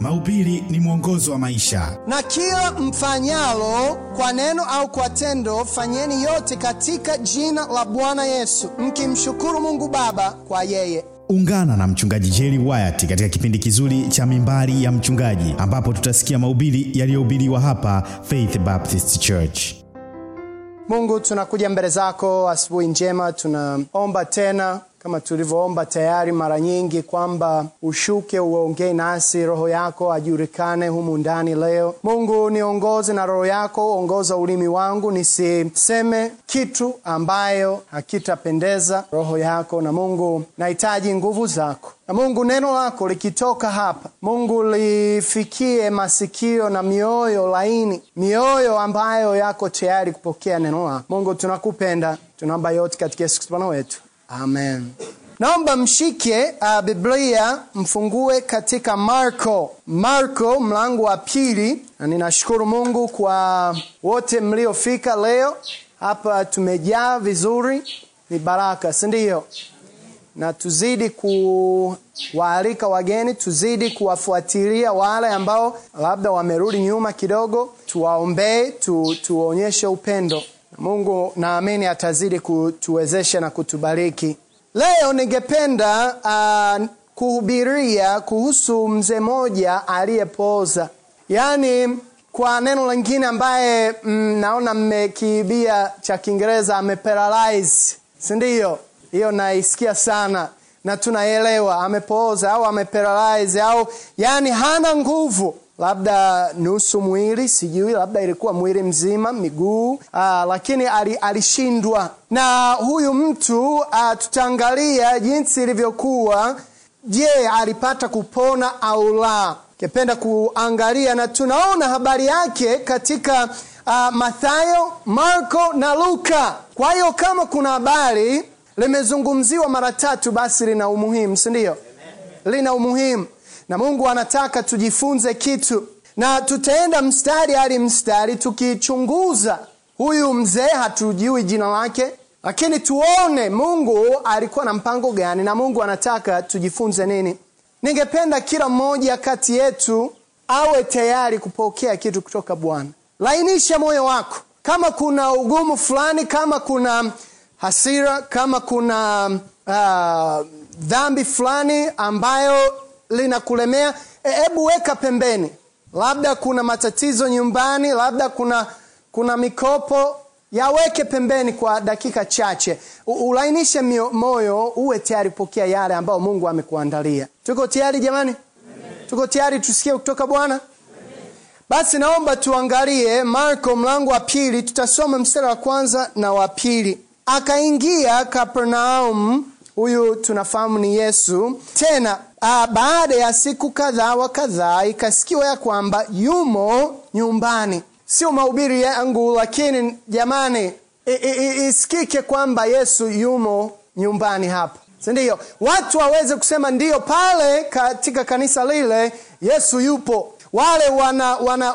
Mahubiri ni mwongozo wa maisha. Na kila mfanyalo kwa neno au kwa tendo, fanyeni yote katika jina la Bwana Yesu, mkimshukuru Mungu Baba kwa yeye. Ungana na mchungaji Jerry Wyatt katika kipindi kizuri cha Mimbari ya Mchungaji, ambapo tutasikia mahubiri yaliyohubiriwa hapa Faith Baptist Church. Mungu, tunakuja mbele zako asubuhi njema, tunaomba tena kama tulivyoomba tayari mara nyingi kwamba ushuke uongee nasi, roho yako ajulikane humu ndani leo. Mungu, niongoze na roho yako, ongoza ulimi wangu nisiseme kitu ambayo hakitapendeza roho yako. Na Mungu, nahitaji nguvu zako na Mungu, neno lako likitoka hapa, Mungu lifikie masikio na mioyo laini, mioyo ambayo yako tayari kupokea neno lako. Mungu, tunakupenda, tunaomba yote katika Yesu Kristo Bwana wetu. Amen. Naomba mshike uh, Biblia mfungue katika Marko, Marko mlango wa pili, na ninashukuru Mungu kwa wote mliofika leo hapa. Tumejaa vizuri, ni baraka, si ndio? Na tuzidi kuwaalika wageni, tuzidi kuwafuatilia wale ambao labda wamerudi nyuma kidogo, tuwaombee, tu, tuonyeshe upendo. Mungu naamini atazidi kutuwezesha na kutubariki. Leo ningependa uh, kuhubiria kuhusu mzee mmoja aliyepooza, yaani kwa neno lingine ambaye mm, naona mmekiibia cha Kiingereza ameparalyze, si ndio? Hiyo naisikia sana na tunaelewa amepooza au ameparalyze au yani hana nguvu labda nusu mwili, sijui, labda ilikuwa mwili mzima, miguu aa, lakini alishindwa. Na huyu mtu aa, tutaangalia jinsi ilivyokuwa. Je, alipata kupona au la? Kependa kuangalia, na tunaona habari yake katika Uh, Mathayo, Marko na Luka. Kwa hiyo kama kuna habari limezungumziwa mara tatu, basi lina umuhimu, si ndio? Lina umuhimu na Mungu anataka tujifunze kitu, na tutaenda mstari hadi mstari tukichunguza huyu mzee. Hatujui jina lake, lakini tuone Mungu alikuwa na mpango gani na Mungu anataka tujifunze nini. Ningependa kila mmoja kati yetu awe tayari kupokea kitu kutoka Bwana. Lainisha moyo wako, kama kuna ugumu fulani, kama kuna hasira, kama kuna uh, dhambi fulani ambayo linakulemea hebu weka pembeni. Labda kuna matatizo nyumbani, labda kuna kuna mikopo, yaweke pembeni kwa dakika chache, ulainishe moyo, uwe tayari pokea yale ambayo Mungu amekuandalia. Tuko tayari jamani? Amen. Tuko tayari tusikie kutoka Bwana? Basi naomba tuangalie Marko mlango wa pili, tutasoma mstari wa kwanza na wa pili. Akaingia Kapernaum, huyu tunafahamu ni Yesu, tena Uh, baada ya siku kadhaa wa kadhaa ikasikiwa ya kwamba yumo nyumbani. Sio mahubiri yangu, lakini jamani, isikike kwamba Yesu yumo nyumbani hapa, si ndio? Watu waweze kusema ndiyo, pale katika kanisa lile Yesu yupo, wale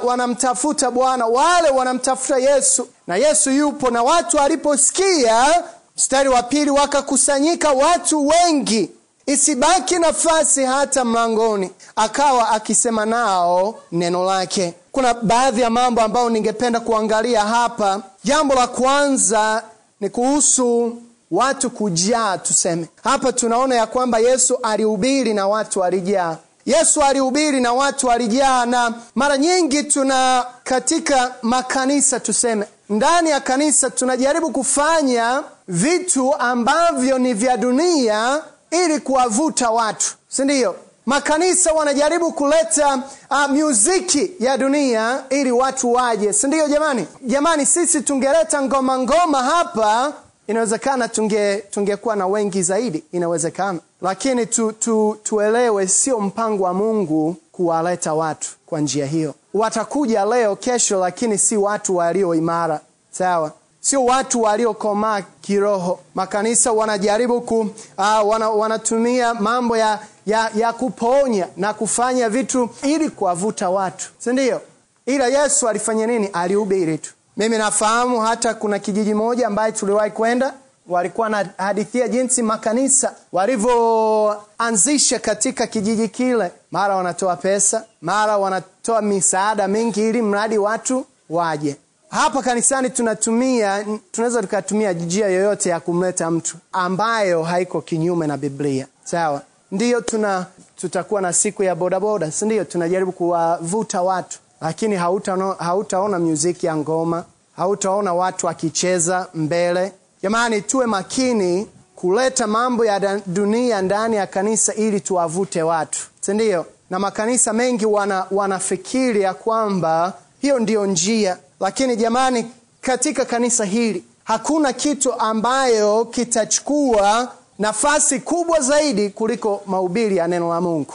wanamtafuta wana, wana Bwana, wale wanamtafuta Yesu na Yesu yupo. Na watu waliposikia, mstari wa pili, wakakusanyika watu wengi isibaki nafasi hata mlangoni, akawa akisema nao neno lake. Kuna baadhi ya mambo ambayo ningependa kuangalia hapa. Jambo la kwanza ni kuhusu watu kujaa. Tuseme hapa tunaona ya kwamba Yesu alihubiri na watu walijaa. Yesu alihubiri na watu walijaa, na mara nyingi tuna katika makanisa, tuseme ndani ya kanisa, tunajaribu kufanya vitu ambavyo ni vya dunia ili kuwavuta watu, si ndio? Makanisa wanajaribu kuleta uh, muziki ya dunia ili watu waje, si ndio? Jamani, jamani, sisi tungeleta ngoma ngoma hapa, inawezekana tunge tungekuwa na wengi zaidi, inawezekana, lakini tu, tu, tuelewe, sio mpango wa Mungu kuwaleta watu kwa njia hiyo. Watakuja leo, kesho, lakini si watu walio imara, sawa? Sio watu waliokomaa kiroho. Makanisa wanajaribu ku, uh, wana, wanatumia mambo ya, ya, ya kuponya na kufanya vitu ili kuwavuta watu, si ndio? Ila Yesu alifanya nini? Alihubiri tu. Mimi nafahamu hata kuna kijiji moja ambaye tuliwahi kwenda walikuwa na hadithia jinsi makanisa walivyoanzisha katika kijiji kile, mara wanatoa pesa, mara wanatoa misaada mingi ili mradi watu waje hapa kanisani. Tunatumia, tunaweza tukatumia njia yoyote ya kumleta mtu ambayo haiko kinyume na Biblia, sawa? Ndiyo, tuna tutakuwa na siku ya bodaboda, sindio? Tunajaribu kuwavuta watu, lakini hautaona hauta muziki ya ngoma, hautaona watu wakicheza mbele. Jamani, tuwe makini kuleta mambo ya dunia ndani ya kanisa ili tuwavute watu, sindio? Na makanisa mengi wana, wanafikiri kwamba hiyo ndiyo njia, lakini jamani, katika kanisa hili hakuna kitu ambayo kitachukua nafasi kubwa zaidi kuliko mahubiri ya neno la Mungu.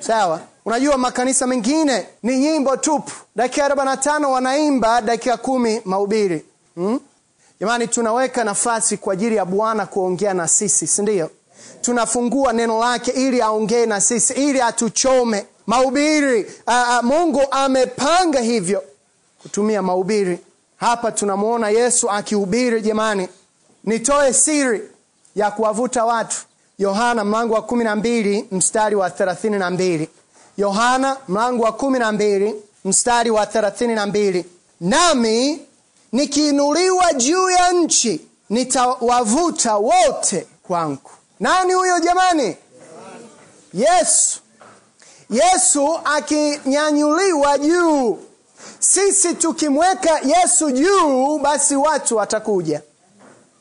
Sawa? Unajua makanisa mengine ni nyimbo tupu, dakika arobaini na wanaimba, dakika kumi mahubiri hmm? Jamani, tunaweka nafasi kwa ajili ya Bwana kuongea na sisi, si ndio? Tunafungua neno lake ili aongee na sisi, ili atuchome mahubiri. Mungu amepanga hivyo kutumia mahubiri. Hapa tunamwona Yesu akihubiri. Jamani, nitoe siri ya kuwavuta watu. Yohana mlango wa kumi na mbili mstari wa thelathini na mbili Yohana mlango wa kumi na mbili mstari wa thelathini na mbili nami nikiinuliwa juu ya nchi nitawavuta wote kwangu. Nani huyo jamani? Yesu. Yesu akinyanyuliwa juu. Sisi tukimweka Yesu juu, basi watu watakuja.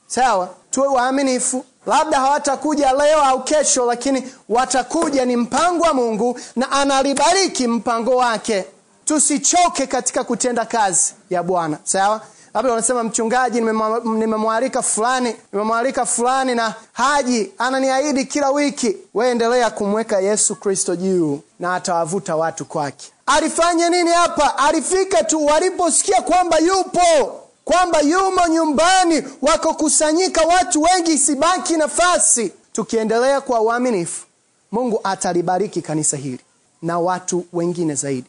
Sawa, tuwe waaminifu. Labda hawatakuja leo au kesho, lakini watakuja. Ni mpango wa Mungu na analibariki mpango wake. Tusichoke katika kutenda kazi ya Bwana. Sawa, labda wanasema mchungaji, nimemwalika fulani, nimemwalika fulani na haji, ananiahidi kila wiki. We endelea kumweka Yesu Kristo juu na atawavuta watu kwake. Alifanya nini hapa? Alifika tu waliposikia kwamba yupo kwamba yumo nyumbani, wakokusanyika watu wengi, isibaki nafasi. Tukiendelea kwa uaminifu, Mungu atalibariki kanisa hili na watu wengine zaidi.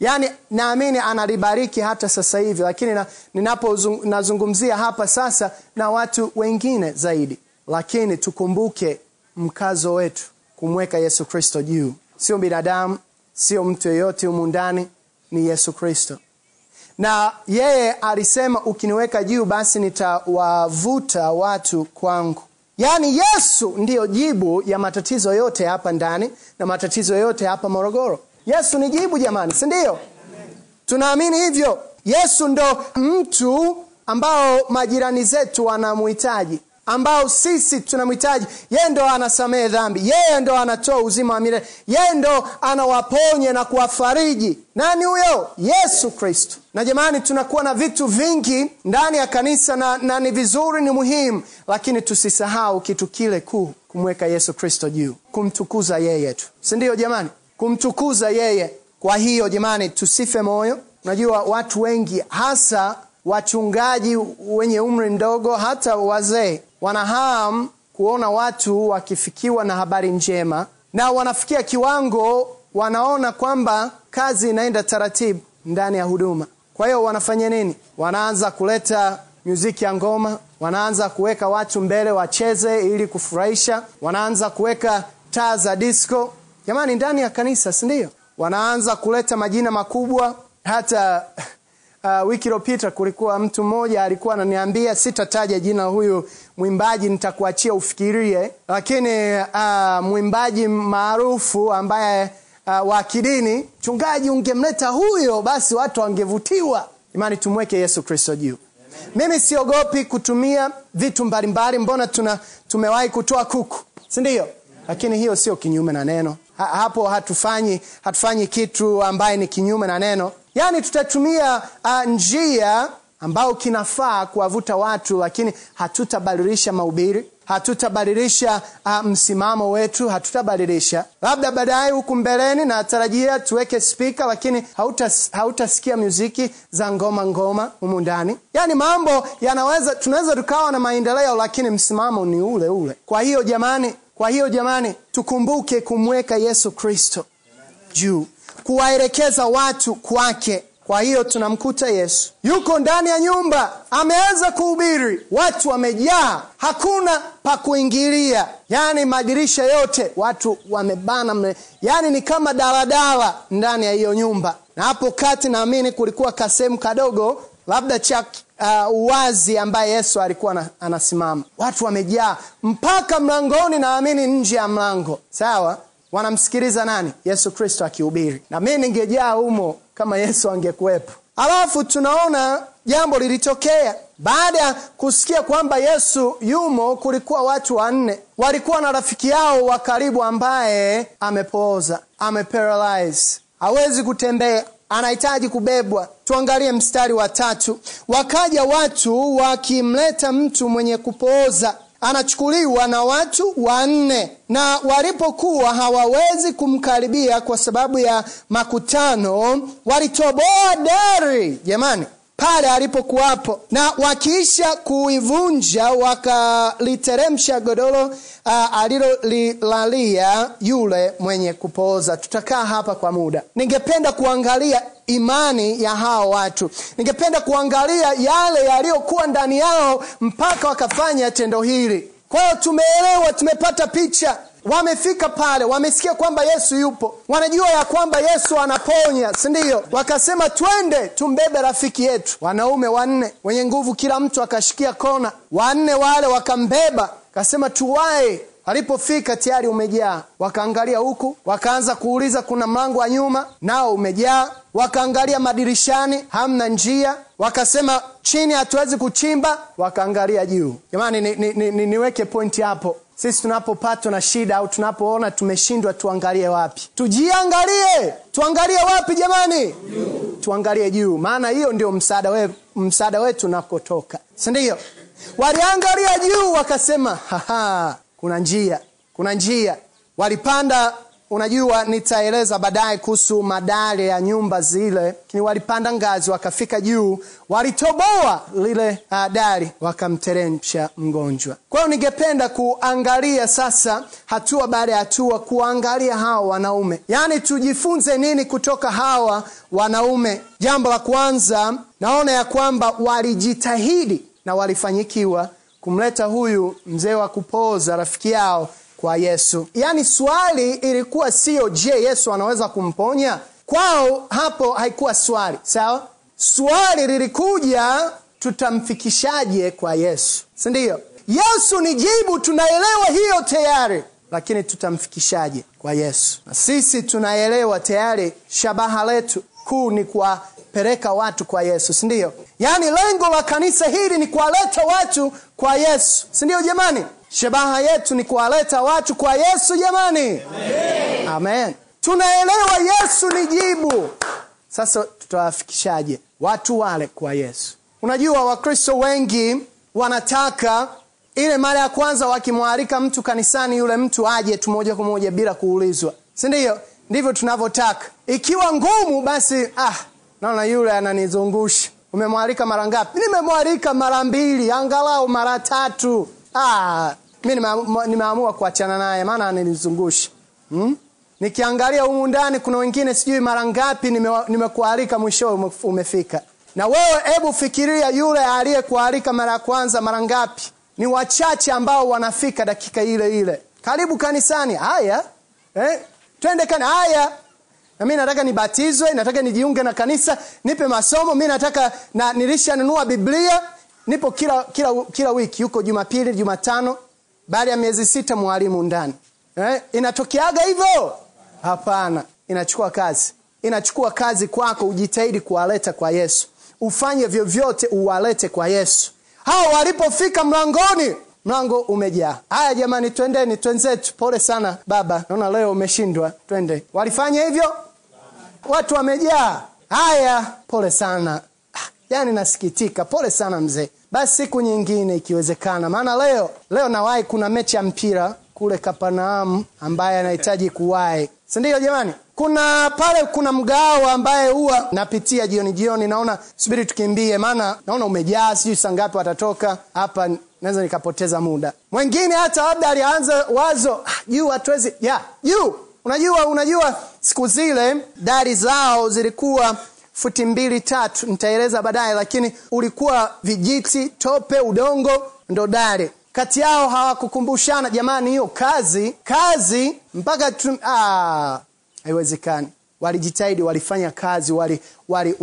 Yaani naamini analibariki hata sasa hivi, lakini na, ninapozungumzia hapa sasa na watu wengine zaidi. Lakini tukumbuke mkazo wetu kumweka Yesu Kristo juu, sio binadamu, sio mtu yeyote humu ndani, ni Yesu Kristo na yeye alisema ukiniweka juu basi nitawavuta watu kwangu. Yaani Yesu ndiyo jibu ya matatizo yote hapa ndani na matatizo yote hapa Morogoro. Yesu ni jibu jamani, si ndio? Tunaamini hivyo. Yesu ndo mtu ambao majirani zetu wanamhitaji, ambao sisi tunamhitaji. Yeye ndo anasamehe dhambi, yeye ndo anatoa uzima wa milele, yeye ndo anawaponya na kuwafariji. Nani huyo? Yesu Kristo. Na jamani, tunakuwa na vitu vingi ndani ya kanisa na, na ni vizuri, ni muhimu, lakini tusisahau kitu kile kuu, kumweka Yesu Kristo juu, kumtukuza yeye tu, sindio jamani? Kumtukuza yeye. Kwa hiyo jamani, tusife moyo. Unajua watu wengi hasa wachungaji wenye umri mdogo, hata wazee wana hamu kuona watu wakifikiwa na habari njema, na wanafikia kiwango wanaona kwamba kazi inaenda taratibu ndani ya huduma. Kwa hiyo wanafanya nini? Wanaanza kuleta muziki ya ngoma, wanaanza kuweka watu mbele wacheze ili kufurahisha, wanaanza kuweka taa za disco, jamani, ndani ya kanisa, si ndio? Wanaanza kuleta majina makubwa hata Uh, wiki iliyopita kulikuwa mtu mmoja alikuwa ananiambia, sitataja jina huyu mwimbaji, nitakuachia ufikirie, lakini uh, mwimbaji maarufu ambaye uh, wa kidini, mchungaji, ungemleta huyo basi watu wangevutiwa. Imani, tumweke Yesu Kristo juu. Mimi siogopi kutumia vitu mbalimbali, mbona tuna tumewahi kutoa kuku, si ndio? Lakini hiyo sio kinyume na neno. Ha, hapo hatufanyi hatufanyi kitu ambaye ni kinyume na neno. Yaani tutatumia uh, njia ambao kinafaa kuwavuta watu, lakini hatutabadilisha mahubiri, hatutabadilisha msimamo wetu, hatutabadilisha. Labda baadaye huku mbeleni natarajia tuweke spika, lakini hautasikia hauta muziki za ngoma ngoma humu ndani. Yani mambo yanaweza, tunaweza tukawa na maendeleo, lakini msimamo ni ule ule. Kwa hiyo jamani, kwa hiyo jamani, tukumbuke kumweka Yesu Kristo juu kuwaelekeza watu kwake. Kwa hiyo tunamkuta Yesu. Yuko ndani ya nyumba, ameweza kuhubiri, watu wamejaa, hakuna pa kuingilia, yaani madirisha yote watu wamebana mle, yaani ni kama daladala ndani ya hiyo nyumba. Na hapo kati naamini kulikuwa kasehemu kadogo labda cha uh, uwazi ambaye Yesu alikuwa anasimama, watu wamejaa mpaka mlangoni, naamini nje ya mlango, sawa wanamsikiliza nani? Yesu Kristo akihubiri. Na mimi ningejaa humo kama Yesu angekuwepo. Alafu tunaona jambo lilitokea baada ya kusikia kwamba Yesu yumo. Kulikuwa watu wanne walikuwa na rafiki yao wa karibu ambaye amepooza, ameparalyze, hawezi kutembea, anahitaji kubebwa. Tuangalie mstari wa tatu. Wakaja watu wakimleta mtu mwenye kupooza anachukuliwa na watu wanne, na walipokuwa hawawezi kumkaribia kwa sababu ya makutano, walitoboa dari, jamani, pale alipokuwapo, na wakiisha kuivunja wakaliteremsha godoro uh, alilolilalia yule mwenye kupooza. Tutakaa hapa kwa muda. Ningependa kuangalia imani ya hao watu, ningependa kuangalia yale yaliyokuwa ndani yao mpaka wakafanya tendo hili. Kwa hiyo tumeelewa, tumepata picha. Wamefika pale, wamesikia kwamba Yesu yupo, wanajua ya kwamba Yesu anaponya, si ndio? Wakasema twende tumbebe rafiki yetu. Wanaume wanne wenye nguvu, kila mtu akashikia kona, wanne wale wakambeba, akasema tuwae Alipofika tayari umejaa. Wakaangalia huku, wakaanza kuuliza, kuna mlango wa nyuma, nao umejaa. Wakaangalia madirishani, hamna njia. Wakasema chini hatuwezi kuchimba. Wakaangalia juu. Jamani, ni, ni, ni, ni, niweke pointi hapo. Sisi tunapopatwa na shida au tunapoona tumeshindwa, tuangalie wapi? Tujiangalie, tuangalie wapi jamani? Juu. Tuangalie juu, maana hiyo ndio msaada we, msaada wetu unakotoka, si? Waliangalia juu, wakasema kuna njia, kuna njia. Walipanda, unajua nitaeleza baadaye kuhusu madari ya nyumba zile, lakini walipanda ngazi, wakafika juu, walitoboa lile uh, dari, wakamteremsha mgonjwa. Kwa hiyo ningependa kuangalia sasa, hatua baada ya hatua, kuangalia hawa wanaume, yaani tujifunze nini kutoka hawa wanaume. Jambo la kwanza, naona ya kwamba walijitahidi na walifanyikiwa kumleta huyu mzee wa kupooza rafiki yao kwa Yesu. Yaani swali ilikuwa siyo je, Yesu anaweza kumponya? Kwao hapo haikuwa swali, sawa? Swali lilikuja tutamfikishaje kwa Yesu, si ndio? Yesu ni jibu, tunaelewa hiyo tayari, lakini tutamfikishaje kwa Yesu? Na sisi tunaelewa tayari, shabaha letu kuu ni kuwapeleka watu kwa Yesu, si ndio? Yaani lengo la kanisa hili ni kuwaleta watu kwa Yesu, si ndio jamani? Shabaha yetu ni kuwaleta watu kwa Yesu jamani, amen, amen. Tunaelewa Yesu ni jibu. Sasa tutawafikishaje watu wale kwa Yesu? Unajua Wakristo wengi wanataka ile mara ya kwanza wakimwalika mtu kanisani, yule mtu aje tu moja kwa moja bila kuulizwa, si ndio? Ndivyo tunavyotaka. Ikiwa ngumu, basi ah, naona yule ananizungusha. Umemwalika mara ngapi? Nimemwalika mara mbili, angalau mara tatu. Ah, mi nimeamua kuachana naye, maana ananizungusha hmm? Nikiangalia humu ndani kuna wengine sijui mara ngapi nimekualika, nime mwishowe umefika. Na wewe hebu fikiria, yule aliyekualika mara ya kwanza mara ngapi? Ni wachache ambao wanafika dakika ile ile. Karibu kanisani, haya eh? Twende kani, haya na nataka nibatizwe, nataka nijiunge na kanisa, nipe masomo. Mi nataka na nilishanunua Biblia, nipo kila kila kila wiki, yuko Jumapili, Jumatano, baada ya miezi sita mwalimu ndani eh? Inatokeaga hivyo? Hapana, inachukua kazi, inachukua kazi kwako, ujitahidi kuwaleta kwa Yesu, ufanye vyovyote uwalete kwa Yesu. hawa walipofika mlangoni mlango umejaa. Haya jamani, twendeni, twenzetu. Pole sana baba, naona leo umeshindwa, twende. Walifanya hivyo, watu wamejaa. Haya, pole sana. Ah, yani nasikitika, pole sana mzee. Basi siku nyingine ikiwezekana, maana leo leo nawahi, kuna mechi ya mpira kule Kapanaamu ambaye anahitaji kuwahi, si jamani? Kuna pale kuna mgao ambaye huwa napitia jioni jioni, naona subiri tukimbie, maana naona umejaa, sijui saa watatoka hapa, naweza nikapoteza muda. Mwingine hata labda alianza wazo juu, hatuwezi ya juu. Unajua, unajua siku zile dari zao zilikuwa futi mbili tatu, nitaeleza baadaye, lakini ulikuwa vijiti, tope, udongo, ndo dare kati yao hawakukumbushana, jamani, hiyo kazi kazi mpaka ah, haiwezekani. Walijitahidi, walifanya kazi, walijitoa wali,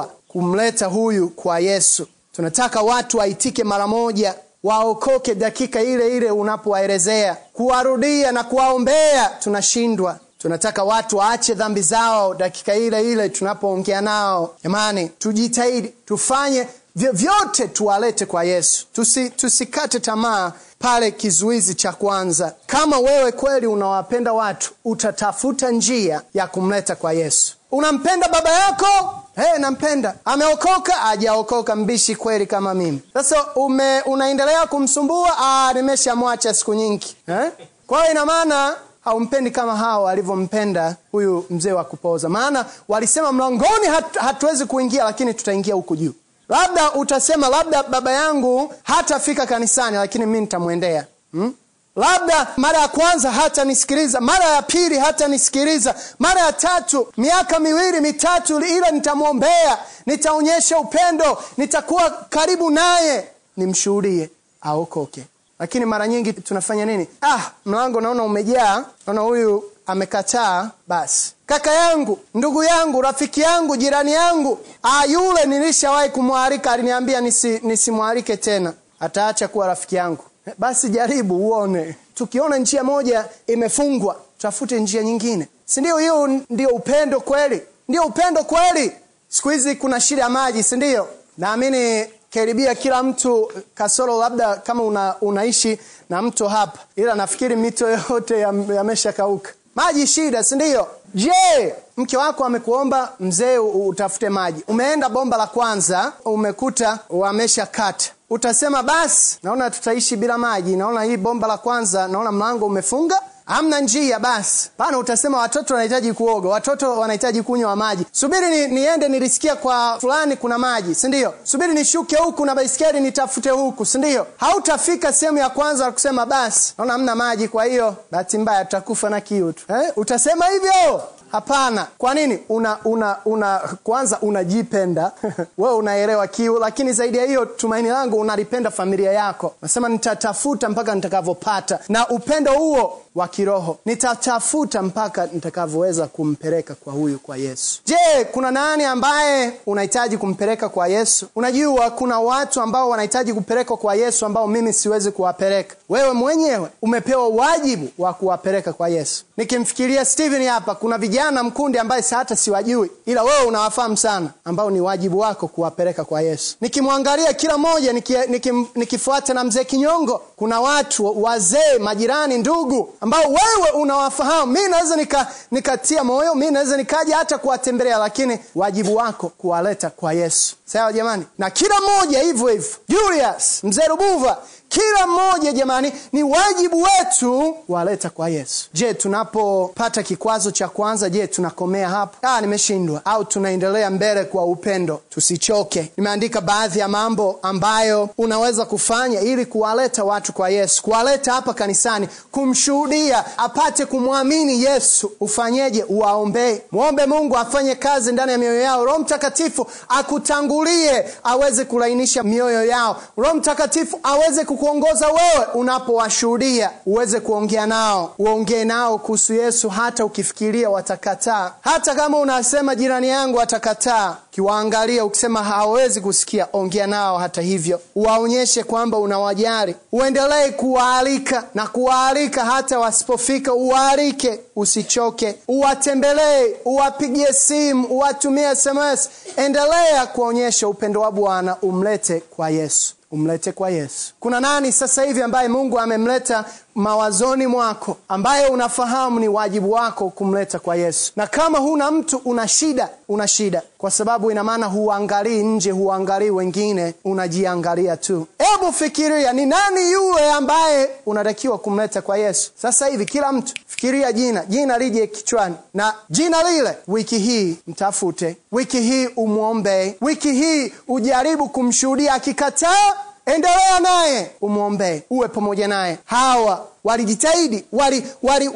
wali kumleta huyu kwa Yesu. Tunataka watu waitike mara moja, waokoke dakika ile ile unapowaelezea. Kuwarudia na kuwaombea tunashindwa. Tunataka watu waache dhambi zao dakika ile ile tunapoongea nao. Jamani, tujitahidi, tufanye vyovyote tuwalete kwa Yesu. Tusi, tusikate tamaa pale kizuizi cha kwanza. Kama wewe kweli unawapenda watu, utatafuta njia ya kumleta kwa Yesu. Unampenda baba yako? Hey, nampenda. Ameokoka? ajaokoka mbishi kweli kama mimi. Sasa ume unaendelea kumsumbua? Ah, nimeshamwacha siku nyingi eh? Kwa ina maana haumpendi kama hao alivyompenda huyu mzee wa kupoza. Maana walisema mlangoni hatu, hatuwezi kuingia, lakini tutaingia huku juu. Labda utasema labda baba yangu hatafika kanisani, lakini mi nitamwendea hmm? Labda mara ya kwanza hatanisikiliza, mara ya pili hatanisikiliza, mara ya tatu, miaka miwili mitatu, ila nitamwombea, nitaonyesha upendo, nitakuwa karibu naye, nimshuhudie aokoke. Lakini mara nyingi tunafanya nini? Ah, mlango naona umejaa, naona huyu amekataa, basi kaka yangu, ndugu yangu, rafiki yangu, jirani yangu, ah, yule nilishawahi kumwalika, aliniambia nisi, nisimwalike tena, ataacha kuwa rafiki yangu. Basi jaribu uone. Tukiona njia moja imefungwa, tafute njia nyingine, si ndio? Hiyo ndio upendo kweli, ndio upendo kweli. Siku hizi kuna shida ya maji, si ndio? Naamini karibia kila mtu kasoro labda kama una, unaishi na mto hapa, ila nafikiri mito yote yameshakauka. Maji shida, si ndio? Je, mke wako amekuomba mzee utafute maji, umeenda bomba la kwanza umekuta wameshakata, utasema basi, naona tutaishi bila maji, naona hii bomba la kwanza, naona mlango umefunga hamna njia basi pana. Utasema watoto wanahitaji kuoga, watoto wanahitaji kunywa maji, subiri ni, niende nilisikia kwa fulani kuna maji, sindio? Subiri nishuke huku na baiskeli nitafute huku, sindio? Hautafika sehemu ya kwanza kusema basi, naona hamna maji, kwa hiyo bahati mbaya tutakufa na kiu tu eh? Utasema hivyo? Hapana. Kwa nini? Una, una, una kwanza unajipenda wewe unaelewa kiu, lakini zaidi ya hiyo, tumaini langu unalipenda familia yako. Nasema nitatafuta mpaka nitakavyopata, na upendo huo wa kiroho nitatafuta mpaka nitakavyoweza kumpeleka kwa huyu kwa Yesu. Je, kuna nani ambaye unahitaji kumpeleka kwa Yesu? Unajua kuna watu ambao wanahitaji kupelekwa kwa Yesu ambao mimi siwezi kuwapeleka. Wewe mwenyewe umepewa wajibu wa kuwapeleka kwa Yesu. Nikimfikiria Steven hapa, kuna vijana mkundi ambaye hata siwajui, ila wewe unawafahamu sana, ambao ni wajibu wako kuwapeleka kwa Yesu. Nikimwangalia kila mmoja, nikifuata niki, niki na mzee Kinyongo, kuna watu wazee, majirani, ndugu ambao wewe unawafahamu. Mi naweza nika, nikatia moyo, mi naweza nikaja hata kuwatembelea, lakini wajibu wako kuwaleta kwa Yesu. Sawa jamani, na kila mmoja hivyo hivyo, Julius, mzee Rubuva, kila mmoja jamani, ni wajibu wetu waleta kwa Yesu. Je, tunapopata kikwazo cha kwanza, je, tunakomea hapo? Ah, nimeshindwa, au tunaendelea mbele kwa upendo? Tusichoke. Nimeandika baadhi ya mambo ambayo unaweza kufanya ili kuwaleta watu kwa Yesu, kuwaleta hapa kanisani, kumshuhudia apate kumwamini Yesu. Ufanyeje? Uwaombee, mwombe Mungu afanye kazi ndani ya mioyo yao. Roho Mtakatifu akutangulie, aweze kulainisha mioyo yao. Roho Mtakatifu aweze kukuongoza wewe unapowashuhudia, uweze kuongea nao, uongee nao kuhusu Yesu. Hata ukifikiria watakataa, hata kama unasema jirani yangu atakataa, kiwaangalia ukisema hawawezi kusikia, ongea nao hata hivyo, uwaonyeshe kwamba unawajali. Uendelee kuwaalika na kuwaalika, hata wasipofika uwaalike, usichoke, uwatembelee, uwapigie simu, uwatumie SMS. Endelea kuonyesha upendo wa Bwana, umlete kwa Yesu umlete kwa Yesu. Kuna nani sasa hivi ambaye Mungu amemleta mawazoni mwako, ambaye unafahamu ni wajibu wako kumleta kwa Yesu? Na kama huna mtu, una shida, una shida, kwa sababu ina maana huangalii nje, huangalii wengine, unajiangalia tu. Hebu fikiria, ni nani yule ambaye unatakiwa kumleta kwa Yesu sasa hivi? Kila mtu fikiria jina, jina lije kichwani, na jina lile, wiki hii mtafute, wiki hii umwombee, wiki hii ujaribu kumshuhudia. Akikataa endelea naye, umwombee, uwe pamoja naye. Hawa walijitahidi wali, wali,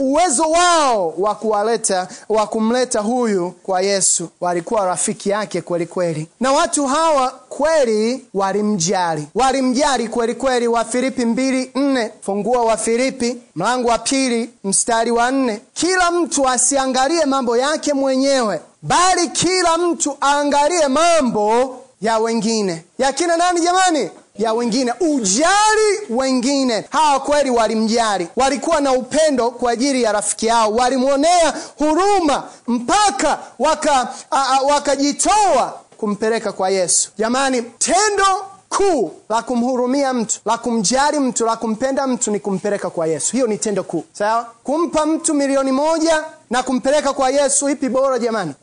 uwezo wao wa kuwaleta wa kumleta huyu kwa yesu. Walikuwa rafiki yake kweli kweli. Na watu hawa kweli walimjali. Walimjali kweli kweli. Wa filipi mbili nne fungua wa filipi mlango wa pili mstari wa nne. Kila mtu asiangalie mambo yake mwenyewe bali kila mtu aangalie mambo ya wengine. Ya kina nani jamani? Ya wengine. Ujali wengine. Hawa kweli walimjali. Walikuwa na upendo kwa ajili ya rafiki yao. Walimwonea huruma mpaka wakajitoa waka kumpeleka kwa yesu. Jamani tendo kuu la kumhurumia mtu la kumjali mtu la kumpenda mtu ni kumpeleka kwa yesu. Hiyo ni tendo kuu. Sawa? Kumpa mtu milioni moja na kumpeleka kwa yesu. Ipi bora jamani?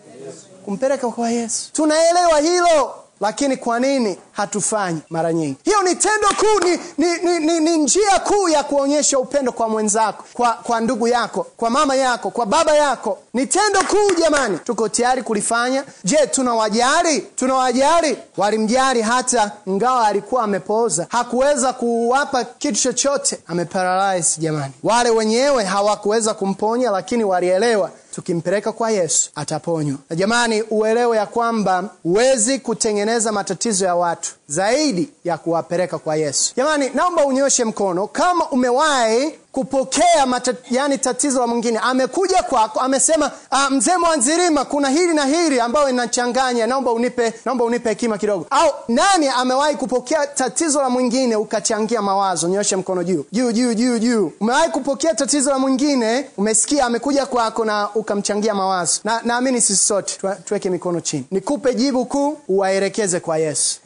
Kumpeleka kwa yesu. Tunaelewa hilo lakini kwa nini hatufanyi mara nyingi? Hiyo ni tendo kuu ni, ni, ni, ni, njia kuu ya kuonyesha upendo kwa mwenzako kwa, kwa ndugu yako kwa mama yako kwa baba yako. Ni tendo kuu jamani. Tuko tayari kulifanya? Je tunawajali? Tunawajali? Walimjali hata ngawa alikuwa amepooza. Hakuweza kuwapa kitu chochote. Ameparalyze jamani. Wale wenyewe hawakuweza kumponya lakini walielewa tukimpeleka kwa yesu ataponywa. Na jamani uelewe ya kwamba huwezi kutengeneza matatizo ya watu zaidi ya kuwapeleka kwa yesu. Jamani naomba unyoshe mkono. Kama umewahi kupokea matat, yani tatizo la mwingine. Amekuja kwako amesema ah, mzee mwanzirima kuna hili na hili ambayo inachanganya naomba unipe naomba unipe hekima kidogo. Au nani amewahi kupokea tatizo la mwingine ukachangia mawazo? Nyoshe mkono juu. Juu juu juu juu. Umewahi kupokea tatizo la mwingine umesikia amekuja kwako na ukamchangia mawazo? Na naamini sisi sote tuweke mikono chini. Nikupe jibu kuu uwaelekeze kwa yesu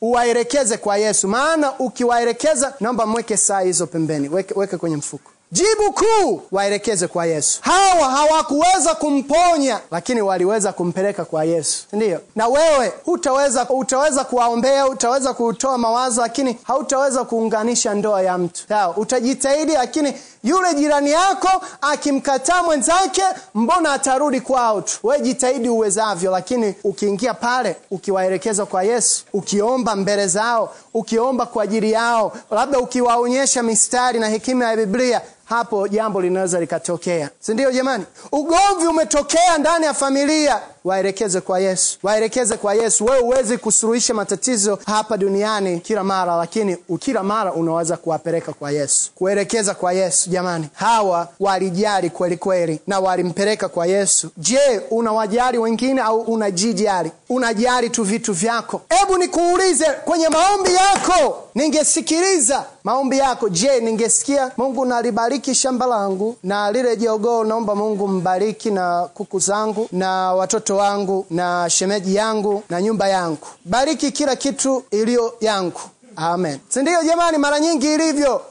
uwaelekeze kwa yesu. Maana ukiwaelekeza naomba mweke saa hizo pembeni. Weke, weke kwenye mfuko jibu kuu waelekeze kwa yesu. Hawa hawakuweza kumponya lakini waliweza kumpeleka kwa yesu. Ndiyo. Na wewe hutaweza utaweza kuwaombea utaweza kutoa mawazo lakini hautaweza kuunganisha ndoa ya mtu. Sawa. Utajitahidi lakini yule jirani yako akimkataa mwenzake mbona atarudi kwao tu? We jitahidi uwezavyo lakini ukiingia pale ukiwaelekeza kwa yesu ukiomba mbele zao ukiomba kwa ajili yao labda ukiwaonyesha mistari na hekima ya biblia hapo jambo linaweza likatokea sindio jamani? Ugomvi umetokea ndani ya familia waelekeze kwa yesu. Waelekeze kwa yesu. Wewe huwezi kusuluhisha matatizo hapa duniani kila mara lakini kila mara unaweza kuwapeleka kwa yesu. Kuelekeza kwa yesu jamani. Hawa walijali kweli kweli na walimpeleka kwa yesu. Je unawajali wengine au unajijali? Unajali tu vitu vyako. Hebu nikuulize kwenye maombi yako. Ningesikiliza maombi yako. Je ningesikia mungu nalibariki shamba langu na lile jogoo naomba mungu mbariki na kuku zangu na watoto wangu na shemeji yangu na nyumba yangu. Bariki kila kitu iliyo yangu. Amen. Sindio jamani? Mara nyingi ilivyo.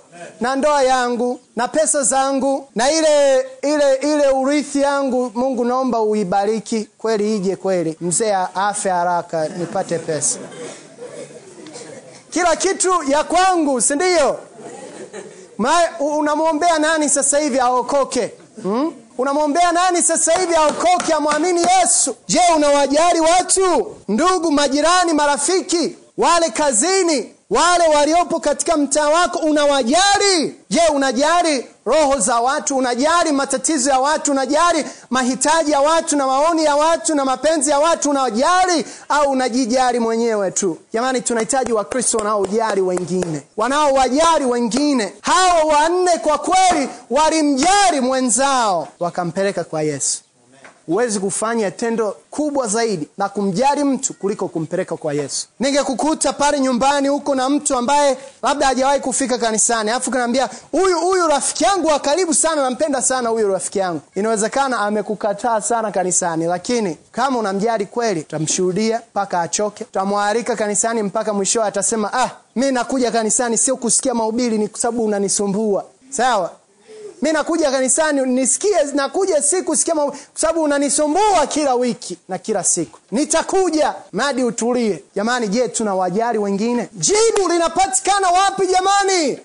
Na ndoa yangu na pesa zangu na ile ile ile urithi yangu mungu naomba uibariki. Kweli ije kweli. Mzee afe haraka nipate pesa. Kila kitu ya kwangu sindio unamwombea nani sasa hivi aokoke? Hmm? Unamwombea nani sasa hivi aokoke amwamini yesu? Je unawajali watu? Ndugu majirani marafiki wale kazini wale waliopo katika mtaa wako unawajali? Je unajali roho za watu? Unajali matatizo ya watu? Unajali mahitaji ya watu na maoni ya watu na mapenzi ya watu? Unawajali au unajijali mwenyewe tu? Jamani tunahitaji wakristo wanaojali wengine wanaowajali wengine. Hao wanne kwa kweli walimjali mwenzao wakampeleka kwa yesu huwezi kufanya tendo kubwa zaidi na kumjali mtu kuliko kumpeleka kwa yesu. Ningekukuta pale nyumbani huko na mtu ambaye labda hajawahi kufika kanisani alafu kanaambia huyu huyu rafiki yangu wa karibu sana nampenda sana huyu rafiki yangu. Inawezekana amekukataa sana kanisani lakini kama unamjali kweli utamshuhudia mpaka achoke utamwalika kanisani mpaka mwishowe atasema ah mi nakuja kanisani sio kusikia mahubiri ni kwa sababu unanisumbua. Sawa mi nakuja kanisani nisikie nakuja siku sikia kwa sababu unanisumbua kila wiki na kila siku. Nitakuja madi utulie. Jamani je tuna wajali wengine? Jibu linapatikana wapi jamani?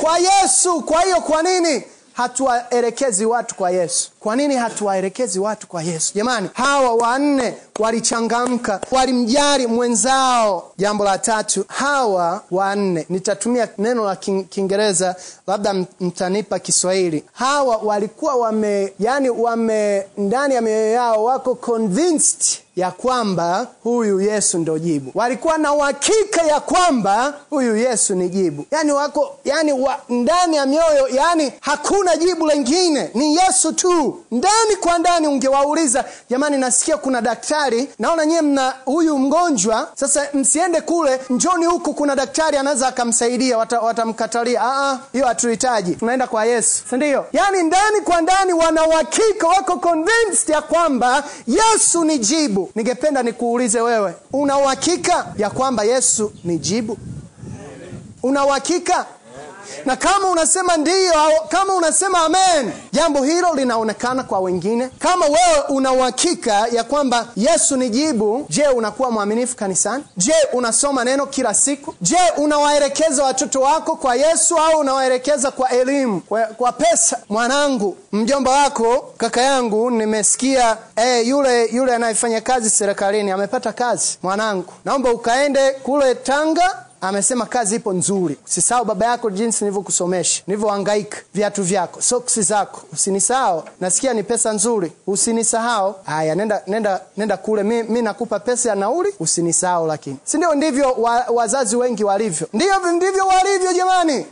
Kwa yesu. Kwa hiyo kwa nini hatuwaelekezi watu kwa yesu Kwa nini hatuwaelekezi watu kwa Yesu? Jamani, hawa wanne walichangamka, walimjali mwenzao. Jambo la tatu, hawa wanne, nitatumia neno la Kiingereza, labda mtanipa Kiswahili. Hawa walikuwa wame, yani wame, ndani ya mioyo yao wako convinced ya kwamba huyu Yesu ndo jibu. Walikuwa na uhakika ya kwamba huyu Yesu ni jibu, yani wako yani wa, ndani ya mioyo, yani hakuna jibu lingine, ni Yesu tu. Ndani kwa ndani, ungewauliza jamani, nasikia kuna daktari, naona nyie mna huyu mgonjwa, sasa msiende kule, njoni huku, kuna daktari anaweza akamsaidia. Watamkatalia, wata hiyo hatuhitaji, tunaenda kwa Yesu, si? Yani ndani kwa ndani wana uhakika, wako convinced ya kwamba Yesu ni jibu. Ningependa nikuulize wewe, una uhakika ya kwamba Yesu ni jibu? Una uhakika? Na kama unasema ndiyo au kama unasema amen, jambo hilo linaonekana kwa wengine. Kama wewe una uhakika ya kwamba Yesu ni jibu, je, unakuwa mwaminifu kanisani? Je, unasoma neno kila siku? Je, unawaelekeza watoto wako kwa Yesu au unawaelekeza kwa elimu, kwa, kwa pesa? Mwanangu, mjomba wako, kaka yangu, nimesikia eh, yule yule anayefanya kazi serikalini amepata kazi. Mwanangu, naomba ukaende kule Tanga amesema kazi ipo nzuri. Usisahau baba yako jinsi nilivyokusomesha, nilivyohangaika, viatu vyako, soksi zako, usinisahau. Nasikia ni pesa nzuri, usinisahau. Haya, nenda nenda nenda kule, mi, mi nakupa pesa ya nauli, usinisahau. Lakini si ndio ndivyo wa, wazazi wengi walivyo? Ndio ndivyo walivyo jamani.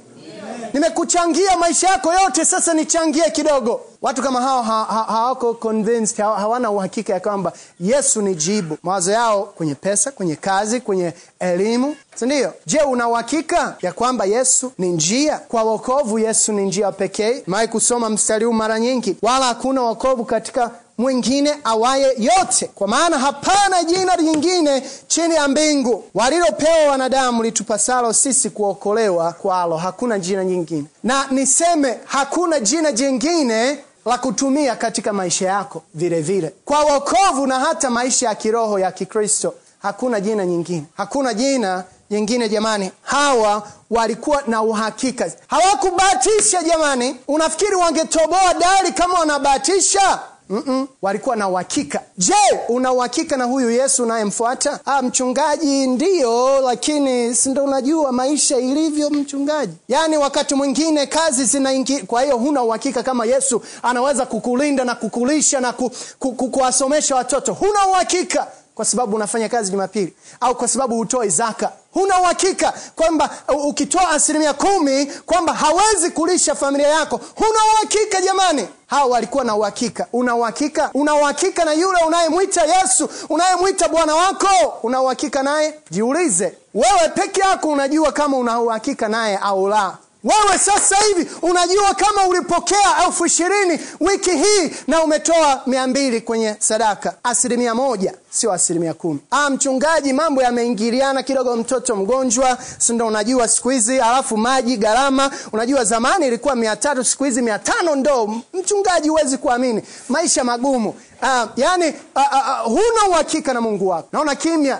Nimekuchangia maisha yako yote, sasa nichangie kidogo. Watu kama hao hawako ha, ha, convinced, ha, hawana uhakika ya kwamba Yesu ni jibu. Mawazo yao kwenye pesa, kwenye kazi, kwenye elimu, si ndio? Je, una uhakika ya kwamba Yesu ni njia kwa wokovu? Yesu ni njia pekee. Mai kusoma mstari huu mara nyingi, wala hakuna wokovu katika mwingine awaye yote, kwa maana hapana jina lingine chini ya mbingu walilopewa wanadamu litupasalo sisi kuokolewa kwalo. Hakuna jina jingine, na niseme hakuna jina jingine la kutumia katika maisha yako vile vile kwa wokovu na hata maisha ya kiroho ya Kikristo. Hakuna jina nyingine, hakuna jina jingine jamani. Hawa walikuwa na uhakika, hawakubatisha jamani. Unafikiri wangetoboa dari kama wanabatisha Mm -mm. Walikuwa na uhakika. Je, una uhakika na huyu Yesu unayemfuata? Ah, mchungaji, ndiyo, lakini sindo unajua maisha ilivyo mchungaji. Yaani wakati mwingine kazi zinaingia, kwa hiyo huna uhakika kama Yesu anaweza kukulinda na kukulisha na ku, ku, ku, kuwasomesha watoto. Huna uhakika kwa sababu unafanya kazi Jumapili au kwa sababu hutoi zaka. Huna uhakika kwamba ukitoa asilimia kumi kwamba hawezi kulisha familia yako. Huna uhakika jamani. Hawa walikuwa na uhakika. Una uhakika? Una uhakika na yule unayemwita Yesu, unayemwita Bwana wako? Una uhakika naye? Jiulize wewe peke yako, unajua kama una uhakika naye au la. Wewe sasa hivi unajua kama ulipokea elfu ishirini wiki hii na umetoa mia mbili kwenye sadaka, asilimia moja, sio asilimia kumi. Ah, mchungaji, mambo yameingiliana kidogo, mtoto mgonjwa, si unajua siku hizi, alafu maji gharama. Unajua zamani ilikuwa mia tatu, siku hizi mia tano Ndo Mchungaji, huwezi kuamini, maisha magumu. Ah, yani ah, ah, huna uhakika na Mungu wako, naona kimya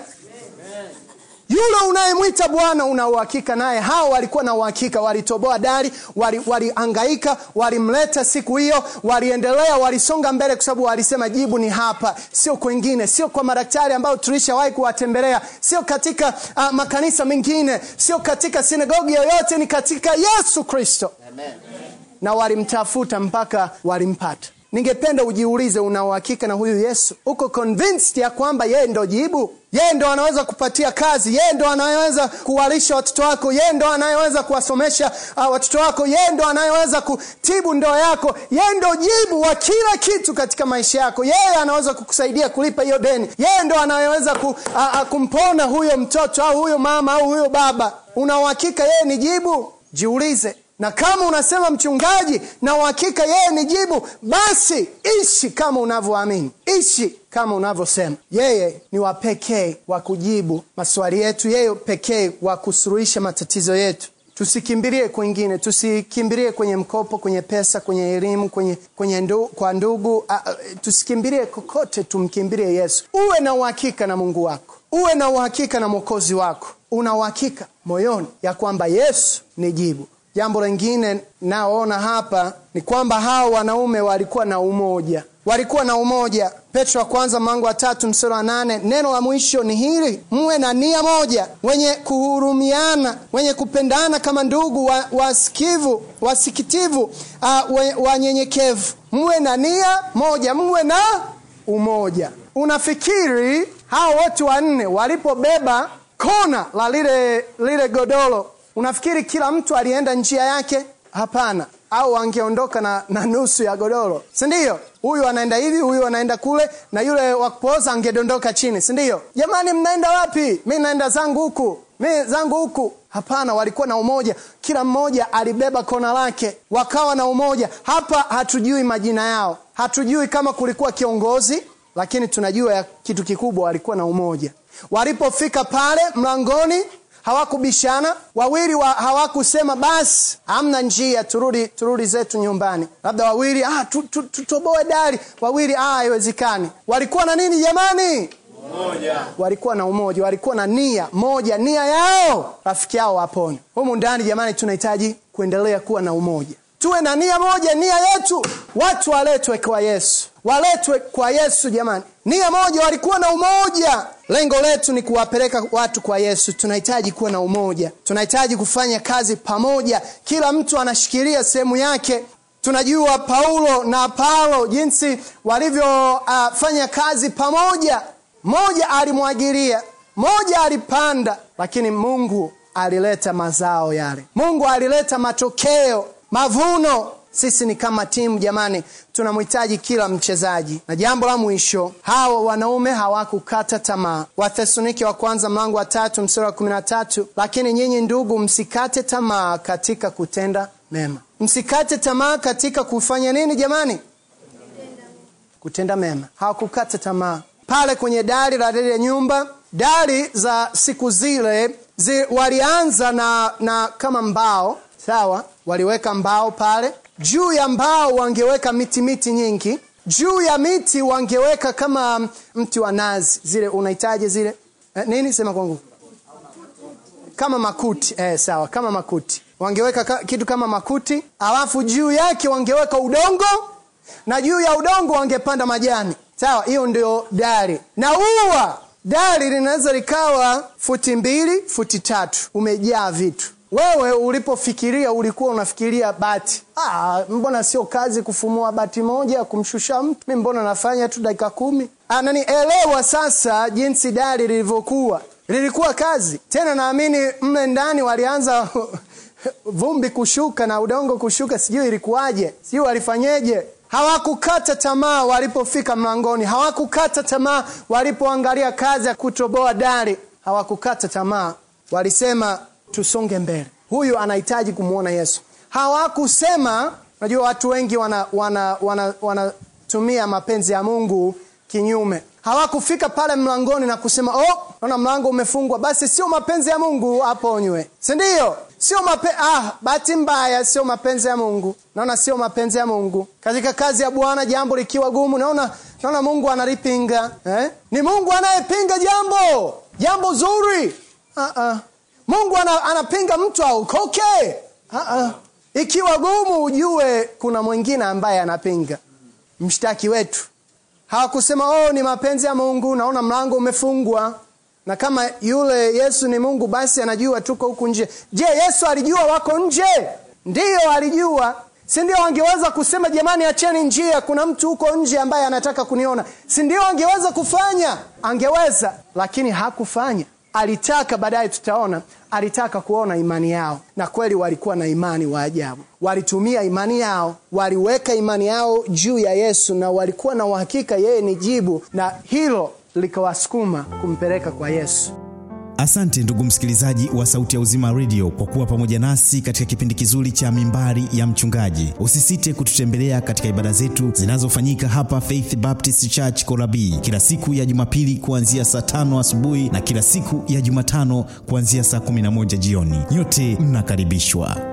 yule unayemwita Bwana una uhakika naye. Hao walikuwa na uhakika, walitoboa dari, waliangaika, wali walimleta siku hiyo, waliendelea, walisonga mbele, kwa sababu walisema jibu ni hapa, sio kwengine, sio kwa madaktari ambao tulishawahi kuwatembelea, sio katika uh, makanisa mengine, sio katika sinagogi yoyote, ni katika Yesu Kristo. Na walimtafuta mpaka walimpata. Ningependa ujiulize, una uhakika na huyu Yesu? Uko convinced ya kwamba yeye ndo jibu? Yeye ndo anaweza kupatia kazi, yeye ndo anayeweza kuwalisha watoto wako, yeye ndo anayeweza kuwasomesha uh, watoto wako, yeye ndo anayeweza kutibu ndoa yako, yeye ndo jibu wa kila kitu katika maisha yako. Yeye anaweza kukusaidia kulipa hiyo deni, yeye ndo anayeweza ku, uh, uh, kumpona huyo mtoto au huyo mama au huyo baba. Una uhakika yeye ni jibu? Jiulize na kama unasema mchungaji, na uhakika yeye ni jibu, basi ishi kama unavyoamini, ishi kama unavyosema. Yeye ni wa pekee wa kujibu maswali yetu, yeye pekee wa kusuluhisha matatizo yetu. Tusikimbilie kwingine, tusikimbilie kwenye mkopo, kwenye pesa, kwenye elimu, kwenye, kwenye ndu, kwa ndugu tusikimbilie kokote, tumkimbilie Yesu. Uwe na uhakika na Mungu wako, uwe na uhakika na mwokozi wako. Una uhakika moyoni ya kwamba Yesu ni jibu. Jambo lingine naoona hapa ni kwamba hao wanaume walikuwa na umoja. Walikuwa na umoja. Petro wa kwanza mlango wa tatu mstari wa nane neno la mwisho ni hili mwe na nia moja wenye kuhurumiana wenye kupendana kama ndugu wasikivu wa wasikitivu uh, wanyenyekevu. Mwe na nia moja mwe na umoja. Unafikiri hao wote wanne walipobeba kona la lile lile godoro unafikiri kila mtu alienda njia yake? Hapana. Au angeondoka na, na nusu ya godoro. Sindio huyu anaenda hivi huyu anaenda kule na yule wakupooza angedondoka chini. Sindio jamani mnaenda wapi? Mi naenda zangu huku. Mi zangu huku. Hapana walikuwa na umoja. Kila mmoja alibeba kona lake. Wakawa na umoja. Hapa hatujui majina yao. Hatujui kama kulikuwa kiongozi lakini tunajua kitu kikubwa walikuwa na umoja. Walipofika pale mlangoni hawakubishana wawili wa, hawakusema basi hamna njia turudi turudi zetu nyumbani. Labda wawili ah, tutoboe tu, tu, dari. Wawili ah, walikuwa na nini jamani? Moja. walikuwa na umoja walikuwa na nia moja nia yao rafiki yao wapone. Humu ndani jamani tunahitaji kuendelea kuwa na umoja tuwe na nia moja nia yetu. Watu waletwe kwa yesu. Waletwe kwa yesu jamani. Nia moja walikuwa na umoja. Lengo letu ni kuwapeleka watu kwa yesu. Tunahitaji kuwa na umoja. Tunahitaji kufanya kazi pamoja. Kila mtu anashikilia sehemu yake. Tunajua paulo na apalo jinsi walivyofanya uh, kazi pamoja. Moja alimwagilia moja alipanda lakini mungu alileta mazao yale. Mungu alileta matokeo mavuno sisi ni kama timu jamani tunamhitaji kila mchezaji. Na jambo la mwisho hawa wanaume hawakukata tamaa. Wathesalonike wa kwanza mlango wa tatu msura wa kumi na tatu. Lakini nyinyi ndugu msikate tamaa katika kutenda mema. Msikate tamaa katika kufanya nini jamani? Kutenda mema. Hawakukata tamaa. Pale kwenye dari la lile nyumba dari za siku zile zi, walianza na, na kama mbao sawa waliweka mbao pale. Juu ya mbao wangeweka miti miti nyingi. Juu ya miti wangeweka kama mti wa nazi. Zile unahitaji zile eh, nini? Sema kwangu kama makuti eh, sawa kama makuti. Wangeweka ka, kitu kama makuti. Alafu juu yake wangeweka udongo na juu ya udongo wangepanda majani. Sawa hiyo ndio dari. Na ua dari linaweza likawa futi mbili futi tatu. Umejaa vitu wewe ulipofikiria ulikuwa unafikiria bati. Ah, mbona sio kazi kufumua bati moja kumshusha mtu? Mi mbona nafanya tu dakika kumi? Ah, nani elewa sasa jinsi dari lilivyokuwa. Lilikuwa kazi. Tena naamini mle ndani walianza vumbi kushuka na udongo kushuka. Sijui ilikuwaje. Sijui walifanyeje. Hawakukata tamaa walipofika mlangoni. Hawakukata tamaa walipoangalia kazi ya kutoboa dari hawakukata tamaa. Walisema tusonge mbele. Huyu anahitaji kumwona yesu. Hawakusema najua watu wengi wanatumia wana, wana, wana, mapenzi ya mungu kinyume. Hawakufika pale mlangoni na kusema oh naona mlango umefungwa. Basi sio mapenzi ya mungu aponywe sindio sio mape ah, bahati mbaya sio mapenzi ya mungu. Naona sio mapenzi ya mungu. Katika kazi ya bwana jambo likiwa gumu naona naona mungu analipinga eh? ni mungu anayepinga jambo. Jambo zuri. Uh-uh. Mungu ana, anapinga mtu aukoke uh-uh. ikiwa gumu ujue kuna mwingine ambaye anapinga. Mshtaki wetu. Hawakusema oh ni mapenzi ya mungu naona mlango umefungwa. Na kama yule yesu ni mungu basi anajua tuko huku nje. Je yesu alijua wako nje? Ndiyo alijua. Sindio angeweza kusema jamani acheni njia kuna mtu huko nje ambaye anataka kuniona. Sindio angeweza kufanya? Angeweza lakini hakufanya alitaka baadaye tutaona alitaka kuona imani yao. Na kweli walikuwa na imani wa ajabu. Walitumia imani yao waliweka imani yao juu ya yesu na walikuwa na uhakika yeye ni jibu. Na hilo likawasukuma kumpeleka kwa yesu asante ndugu msikilizaji wa sauti ya uzima redio kwa kuwa pamoja nasi katika kipindi kizuri cha mimbari ya mchungaji. Usisite kututembelea katika ibada zetu zinazofanyika hapa faith baptist church korabii kila siku ya jumapili kuanzia saa tano asubuhi na kila siku ya jumatano kuanzia saa 11 jioni. Nyote mnakaribishwa